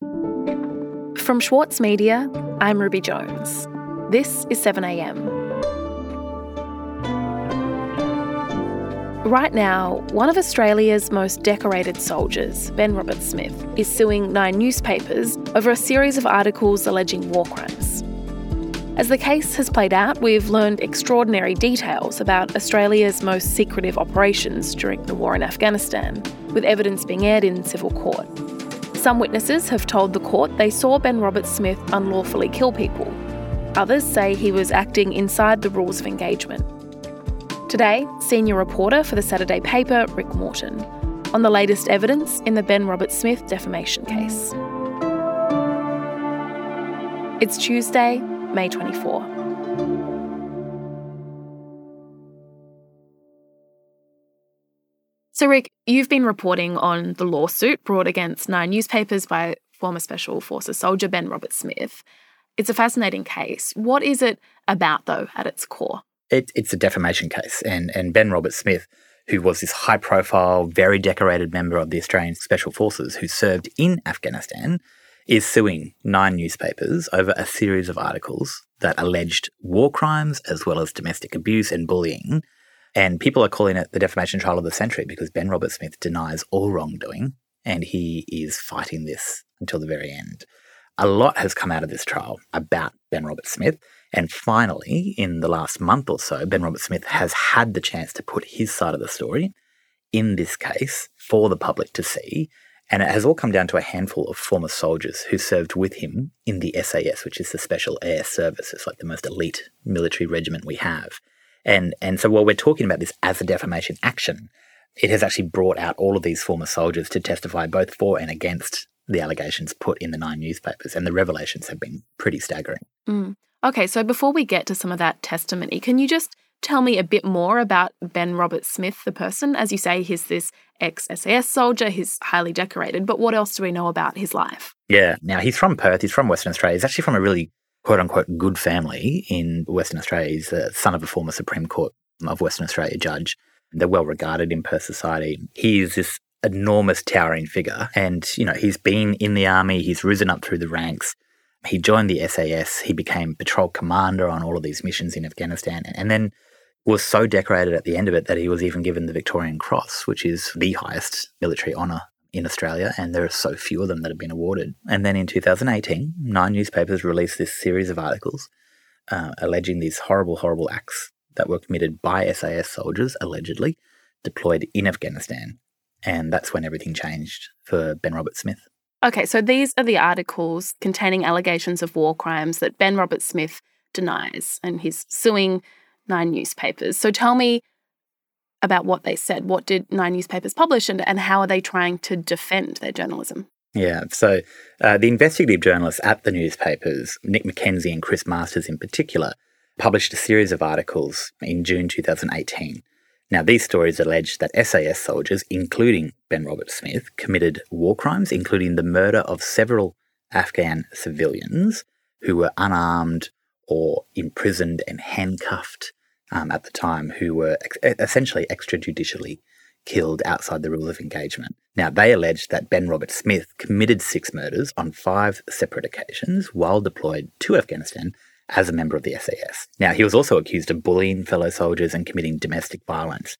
From Schwartz Media, I'm Ruby Jones. This is 7am. Right now, one of Australia's most decorated soldiers, Ben Roberts-Smith, is suing nine newspapers over a series of articles alleging war crimes. As the case has played out, we've learned extraordinary details about Australia's most secretive operations during the war in Afghanistan, with evidence being aired in civil court. Some witnesses have told the court they saw Ben Roberts-Smith unlawfully kill people. Others say he was acting inside the rules of engagement. Today, senior reporter for the Saturday paper, Rick Morton, on the latest evidence in the Ben Roberts-Smith defamation case. It's Tuesday, May 24. So, Rick, you've been reporting on the lawsuit brought against nine newspapers by former Special Forces soldier Ben Roberts-Smith. It's a fascinating case. What is it about, though, at its core? It, it's a defamation case, and, and Ben Roberts-Smith who was this high profile, very decorated member of the Australian Special Forces who served in Afghanistan, is suing nine newspapers over a series of articles that alleged war crimes as well as domestic abuse and bullying. And people are calling it the defamation trial of the century because Ben Roberts-Smith denies all wrongdoing and he is fighting this until the very end. A lot has come out of this trial about Ben Roberts-Smith. And finally, in the last month or so, Ben Roberts-Smith has had the chance to put his side of the story in this case for the public to see. And it has all come down to a handful of former soldiers who served with him in the SAS, which is the Special Air Service. It's like the most elite military regiment we have. And, and so while we're talking about this as a defamation action, it has actually brought out all of these former soldiers to testify both for and against the allegations put in the nine newspapers. And the revelations have been pretty staggering. Mm. Okay, so before we get to some of that testimony, can you just tell me a bit more about Ben Roberts-Smith, the person? As you say, he's this ex SAS soldier, he's highly decorated, but what else do we know about his life? Yeah, now he's from Perth, he's from Western Australia. He's actually from a really quote unquote good family in Western Australia. He's the son of a former Supreme Court of Western Australia judge. They're well regarded in Perth society. He is this enormous towering figure and you know he's been in the army he's risen up through the ranks he joined the SAS. He became patrol commander on all of these missions in Afghanistan, and then was so decorated at the end of it that he was even given the Victorian Cross, which is the highest military honour in Australia, and there are so few of them that have been awarded. And then in 2018, nine newspapers released this series of articles uh, alleging these horrible, horrible acts that were committed by SAS soldiers, allegedly, deployed in Afghanistan. And that's when everything changed for Ben Roberts-Smith. Okay, so these are the articles containing allegations of war crimes that Ben Roberts-Smith denies, and he's suing nine newspapers. So tell me about what they said. What did nine newspapers publish, and, and how are they trying to defend their journalism? Yeah, so uh, the investigative journalists at the newspapers, Nick McKenzie and Chris Masters in particular, published a series of articles in June 2018 now, these stories allege that SAS soldiers, including Ben Roberts-Smith, committed war crimes, including the murder of several Afghan civilians who were unarmed or imprisoned and handcuffed um, at the time, who were ex- essentially extrajudicially killed outside the rules of engagement. Now, they allege that Ben Roberts-Smith committed six murders on five separate occasions while deployed to Afghanistan as a member of the SAS. Now, he was also accused of bullying fellow soldiers and committing domestic violence.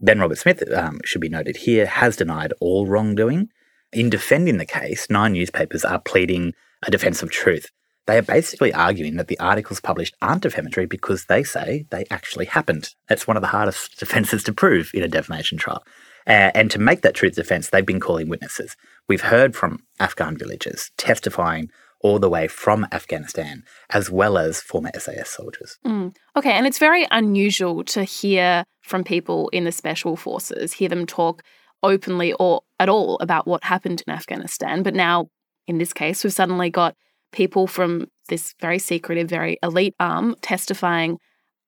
Ben Roberts-Smith, um, should be noted here, has denied all wrongdoing. In defending the case, nine newspapers are pleading a defense of truth. They are basically arguing that the articles published aren't defamatory because they say they actually happened. That's one of the hardest defenses to prove in a defamation trial. Uh, and to make that truth defense, they've been calling witnesses. We've heard from Afghan villagers testifying all the way from Afghanistan, as well as former SAS soldiers. Mm. Okay, and it's very unusual to hear from people in the special forces, hear them talk openly or at all about what happened in Afghanistan. But now, in this case, we've suddenly got people from this very secretive, very elite arm testifying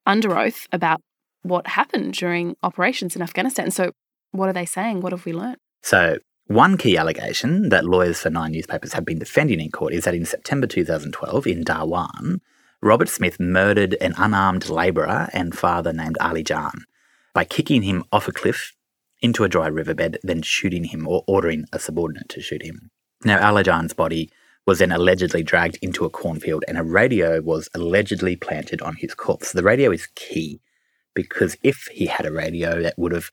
under oath about what happened during operations in Afghanistan. So, what are they saying? What have we learned? So, one key allegation that lawyers for nine newspapers have been defending in court is that in September 2012, in Darwan, Roberts-Smith murdered an unarmed labourer and father named Ali Jan by kicking him off a cliff into a dry riverbed, then shooting him or ordering a subordinate to shoot him. Now, Ali Jan's body was then allegedly dragged into a cornfield and a radio was allegedly planted on his corpse. The radio is key because if he had a radio that would have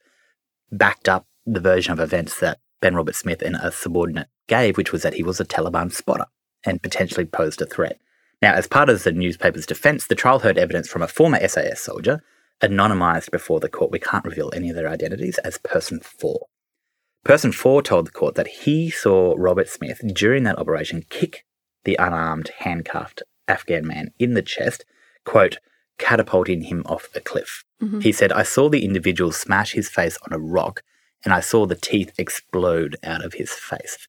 backed up the version of events that Ben Roberts-Smith and a subordinate gave, which was that he was a Taliban spotter and potentially posed a threat. Now, as part of the newspaper's defense, the trial heard evidence from a former SAS soldier, anonymized before the court. We can't reveal any of their identities as person four. Person four told the court that he saw Roberts-Smith during that operation kick the unarmed, handcuffed Afghan man in the chest, quote, catapulting him off a cliff. Mm-hmm. He said, I saw the individual smash his face on a rock and I saw the teeth explode out of his face.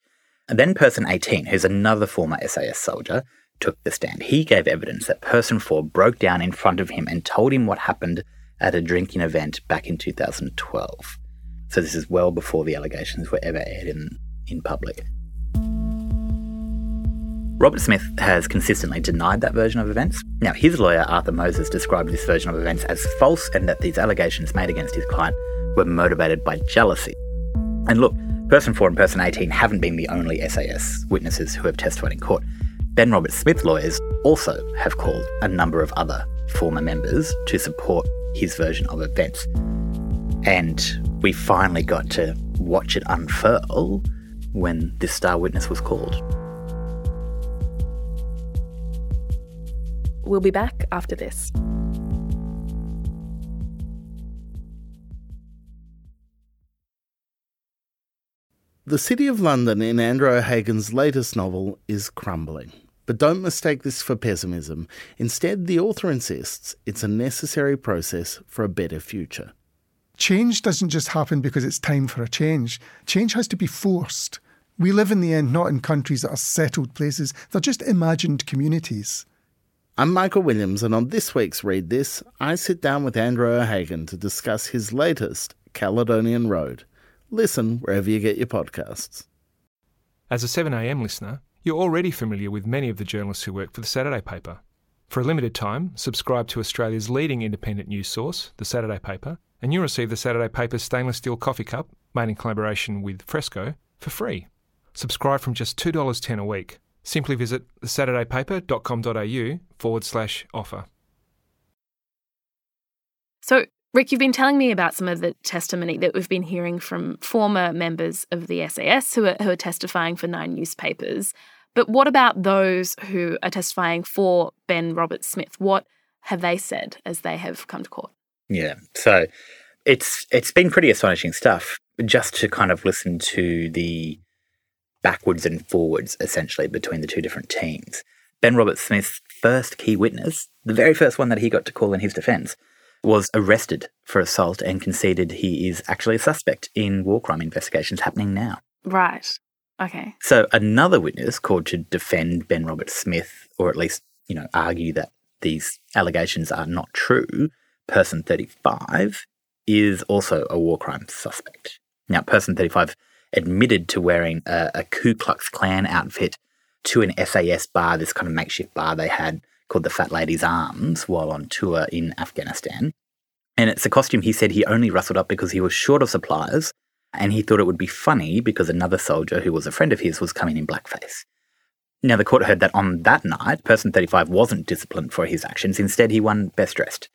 And then person 18, who's another former SAS soldier, took the stand. He gave evidence that person 4 broke down in front of him and told him what happened at a drinking event back in 2012. So this is well before the allegations were ever aired in, in public. Roberts-Smith has consistently denied that version of events. Now, his lawyer, Arthur Moses, described this version of events as false and that these allegations made against his client were motivated by jealousy. And look, Person 4 and Person 18 haven't been the only SAS witnesses who have testified in court. Ben Roberts-Smith's lawyers also have called a number of other former members to support his version of events. And we finally got to watch it unfurl when this star witness was called. We'll be back after this. The City of London in Andrew O'Hagan's latest novel is crumbling. But don't mistake this for pessimism. Instead, the author insists it's a necessary process for a better future. Change doesn't just happen because it's time for a change. Change has to be forced. We live in the end not in countries that are settled places, they're just imagined communities. I'm Michael Williams, and on this week's Read This, I sit down with Andrew O'Hagan to discuss his latest, Caledonian Road. Listen wherever you get your podcasts. As a 7am listener, you're already familiar with many of the journalists who work for the Saturday paper. For a limited time, subscribe to Australia's leading independent news source, the Saturday paper, and you'll receive the Saturday paper's stainless steel coffee cup, made in collaboration with Fresco, for free. Subscribe from just $2.10 a week. Simply visit thesaturdaypaper.com.au forward slash offer. So, Rick, you've been telling me about some of the testimony that we've been hearing from former members of the SAS who are, who are testifying for nine newspapers. But what about those who are testifying for Ben Roberts-Smith? What have they said as they have come to court? Yeah, so it's it's been pretty astonishing stuff just to kind of listen to the backwards and forwards essentially between the two different teams. Ben Roberts-Smith's first key witness, the very first one that he got to call in his defense, was arrested for assault and conceded he is actually a suspect in war crime investigations happening now. Right. Okay. So another witness called to defend Ben Roberts-Smith, or at least, you know, argue that these allegations are not true, person 35 is also a war crime suspect. Now, person 35 admitted to wearing a, a Ku Klux Klan outfit to an SAS bar, this kind of makeshift bar they had called the Fat Lady's Arms while on tour in Afghanistan. And it's a costume he said he only rustled up because he was short of supplies and he thought it would be funny because another soldier who was a friend of his was coming in blackface. Now, the court heard that on that night, person 35 wasn't disciplined for his actions. Instead, he won best dressed.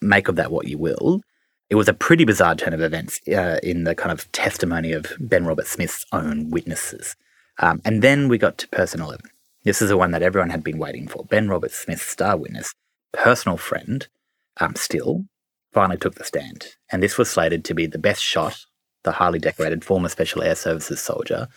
Make of that what you will. It was a pretty bizarre turn of events uh, in the kind of testimony of Ben Roberts-Smith's own witnesses. Um, and then we got to person 11. This is the one that everyone had been waiting for. Ben Roberts-Smith's star witness, personal friend, um, still, finally took the stand. And this was slated to be the best shot the highly decorated former Special Air Services soldier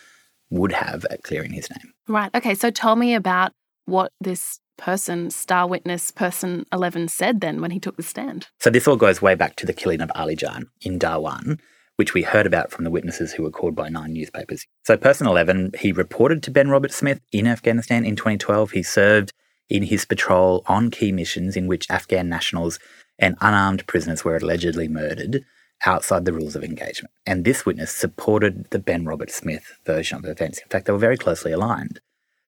would have at clearing his name. Right. Okay. So tell me about what this person, star witness person 11, said then when he took the stand. So this all goes way back to the killing of Ali Jan in Darwan, which we heard about from the witnesses who were called by nine newspapers. So, Person 11, he reported to Ben Roberts-Smith in Afghanistan in 2012. He served in his patrol on key missions in which Afghan nationals and unarmed prisoners were allegedly murdered outside the rules of engagement. And this witness supported the Ben Roberts-Smith version of events. In fact, they were very closely aligned.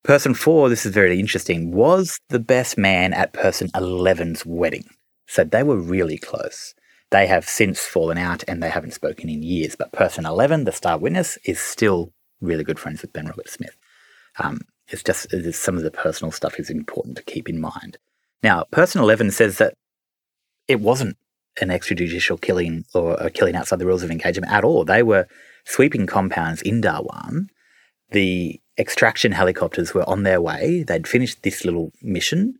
Person 4, this is very interesting, was the best man at person 11's wedding. So they were really close. They have since fallen out and they haven't spoken in years. But person 11, the star witness, is still really good friends with Ben Roberts-Smith. Um, it's just it's some of the personal stuff is important to keep in mind. Now, Person 11 says that it wasn't an extrajudicial killing or a killing outside the rules of engagement at all. They were sweeping compounds in Darwan. The extraction helicopters were on their way. They'd finished this little mission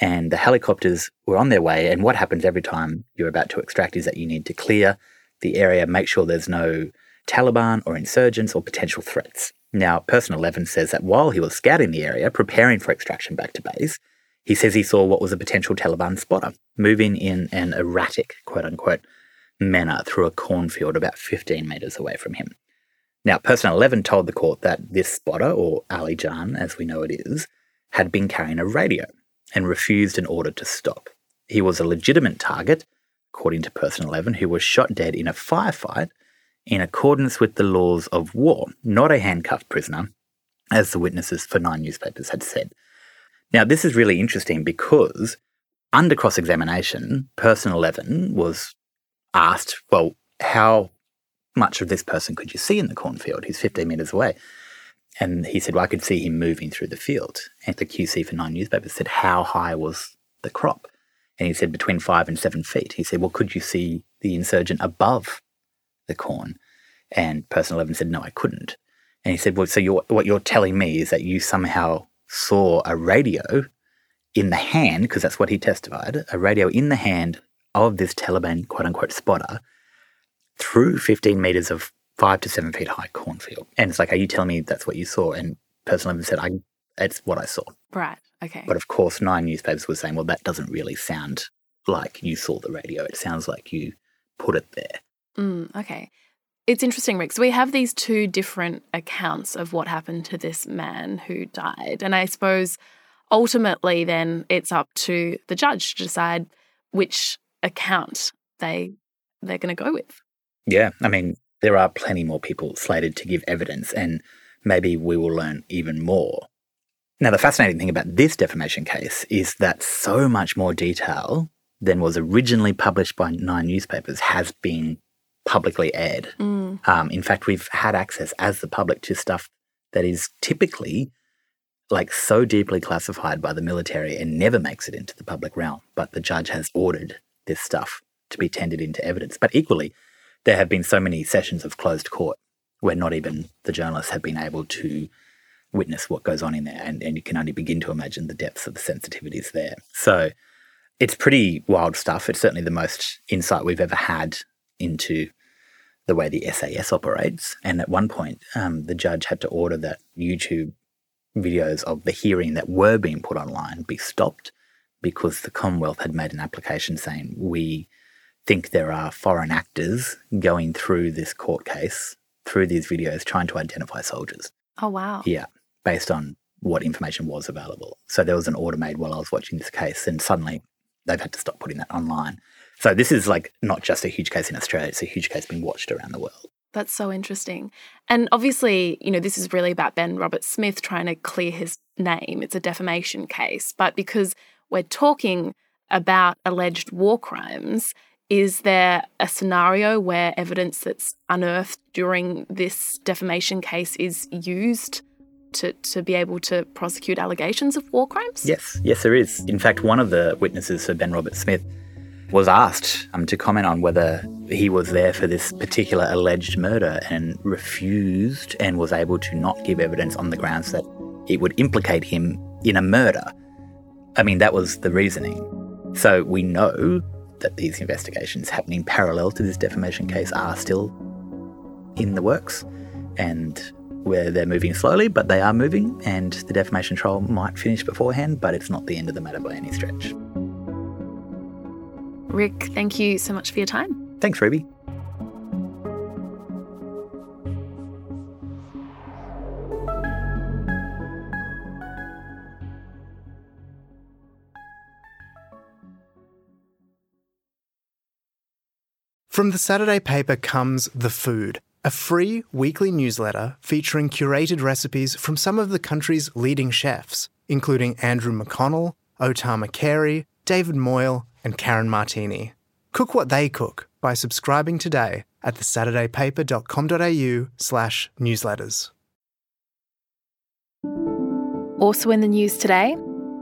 and the helicopters were on their way. And what happens every time you're about to extract is that you need to clear the area, make sure there's no Taliban or insurgents or potential threats. Now, Person 11 says that while he was scouting the area, preparing for extraction back to base, he says he saw what was a potential Taliban spotter moving in an erratic, quote unquote, manner through a cornfield about 15 metres away from him. Now, Person 11 told the court that this spotter, or Ali Jan as we know it is, had been carrying a radio and refused an order to stop. He was a legitimate target, according to Person 11, who was shot dead in a firefight in accordance with the laws of war, not a handcuffed prisoner, as the witnesses for nine newspapers had said. Now, this is really interesting because under cross examination, Person 11 was asked, Well, how much of this person could you see in the cornfield? He's 15 metres away. And he said, Well, I could see him moving through the field. And the QC for Nine Newspapers said, How high was the crop? And he said, Between five and seven feet. He said, Well, could you see the insurgent above the corn? And Person 11 said, No, I couldn't. And he said, Well, so you're, what you're telling me is that you somehow saw a radio in the hand, because that's what he testified, a radio in the hand of this Taliban quote unquote spotter through 15 meters of five to seven feet high cornfield. And it's like, are you telling me that's what you saw? And person 11 said, I, it's what I saw. Right. Okay. But of course, nine newspapers were saying, well, that doesn't really sound like you saw the radio. It sounds like you put it there. Mm, okay. It's interesting, Rick. So we have these two different accounts of what happened to this man who died. And I suppose ultimately then it's up to the judge to decide which account they they're going to go with. Yeah, I mean, there are plenty more people slated to give evidence and maybe we will learn even more. Now, the fascinating thing about this defamation case is that so much more detail than was originally published by nine newspapers has been publicly aired. Mm. Um, in fact, we've had access as the public to stuff that is typically like so deeply classified by the military and never makes it into the public realm. But the judge has ordered this stuff to be tendered into evidence. But equally, there have been so many sessions of closed court where not even the journalists have been able to witness what goes on in there. And, and you can only begin to imagine the depths of the sensitivities there. So it's pretty wild stuff. It's certainly the most insight we've ever had into the way the SAS operates. And at one point, um, the judge had to order that YouTube videos of the hearing that were being put online be stopped because the Commonwealth had made an application saying, We think there are foreign actors going through this court case, through these videos, trying to identify soldiers. Oh, wow. Yeah, based on what information was available. So there was an order made while I was watching this case, and suddenly they've had to stop putting that online. So this is like not just a huge case in Australia, it's a huge case being watched around the world. That's so interesting. And obviously, you know, this is really about Ben Roberts-Smith trying to clear his name. It's a defamation case. But because we're talking about alleged war crimes, is there a scenario where evidence that's unearthed during this defamation case is used to, to be able to prosecute allegations of war crimes? Yes, yes, there is. In fact, one of the witnesses for Ben Roberts-Smith was asked um, to comment on whether he was there for this particular alleged murder and refused and was able to not give evidence on the grounds that it would implicate him in a murder. I mean, that was the reasoning. So we know that these investigations happening parallel to this defamation case are still in the works and where they're moving slowly, but they are moving, and the defamation trial might finish beforehand, but it's not the end of the matter by any stretch. Rick, thank you so much for your time. Thanks, Ruby. From the Saturday paper comes The Food, a free weekly newsletter featuring curated recipes from some of the country's leading chefs, including Andrew McConnell, O Tama Carey, David Moyle, and Karen Martini. Cook what they cook by subscribing today at thesaturdaypaper.com.au slash newsletters. Also in the news today,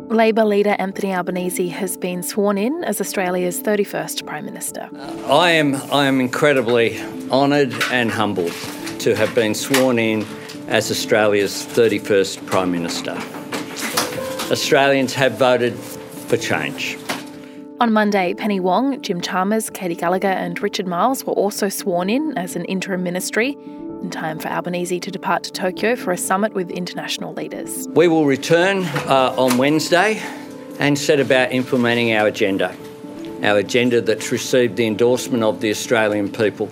Labor leader Anthony Albanese has been sworn in as Australia's 31st Prime Minister. I am, I am incredibly honoured and humbled to have been sworn in as Australia's 31st Prime Minister. Australians have voted for change. On Monday, Penny Wong, Jim Chalmers, Katy Gallagher, and Richard Marles were also sworn in as an interim ministry in time for Albanese to depart to Tokyo for a summit with international leaders. We will return uh, on Wednesday and set about implementing our agenda. Our agenda that's received the endorsement of the Australian people.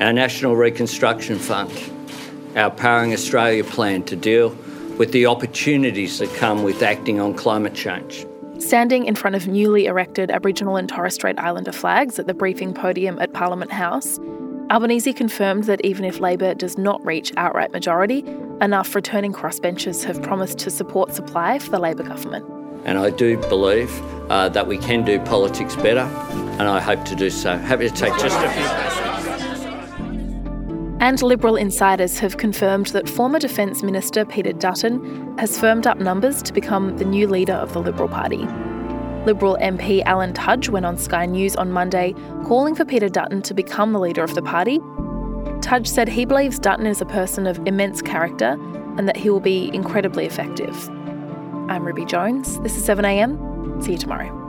Our National Reconstruction Fund. Our Powering Australia plan to deal with the opportunities that come with acting on climate change. Standing in front of newly erected Aboriginal and Torres Strait Islander flags at the briefing podium at Parliament House, Albanese confirmed that even if Labor does not reach outright majority, enough returning crossbenchers have promised to support supply for the Labor government. And I do believe uh, that we can do politics better, and I hope to do so. Happy to take just a few And Liberal insiders have confirmed that former Defence Minister Peter Dutton has firmed up numbers to become the new leader of the Liberal Party. Liberal MP Alan Tudge went on Sky News on Monday calling for Peter Dutton to become the leader of the party. Tudge said he believes Dutton is a person of immense character and that he will be incredibly effective. I'm Ruby Jones. This is 7am. See you tomorrow.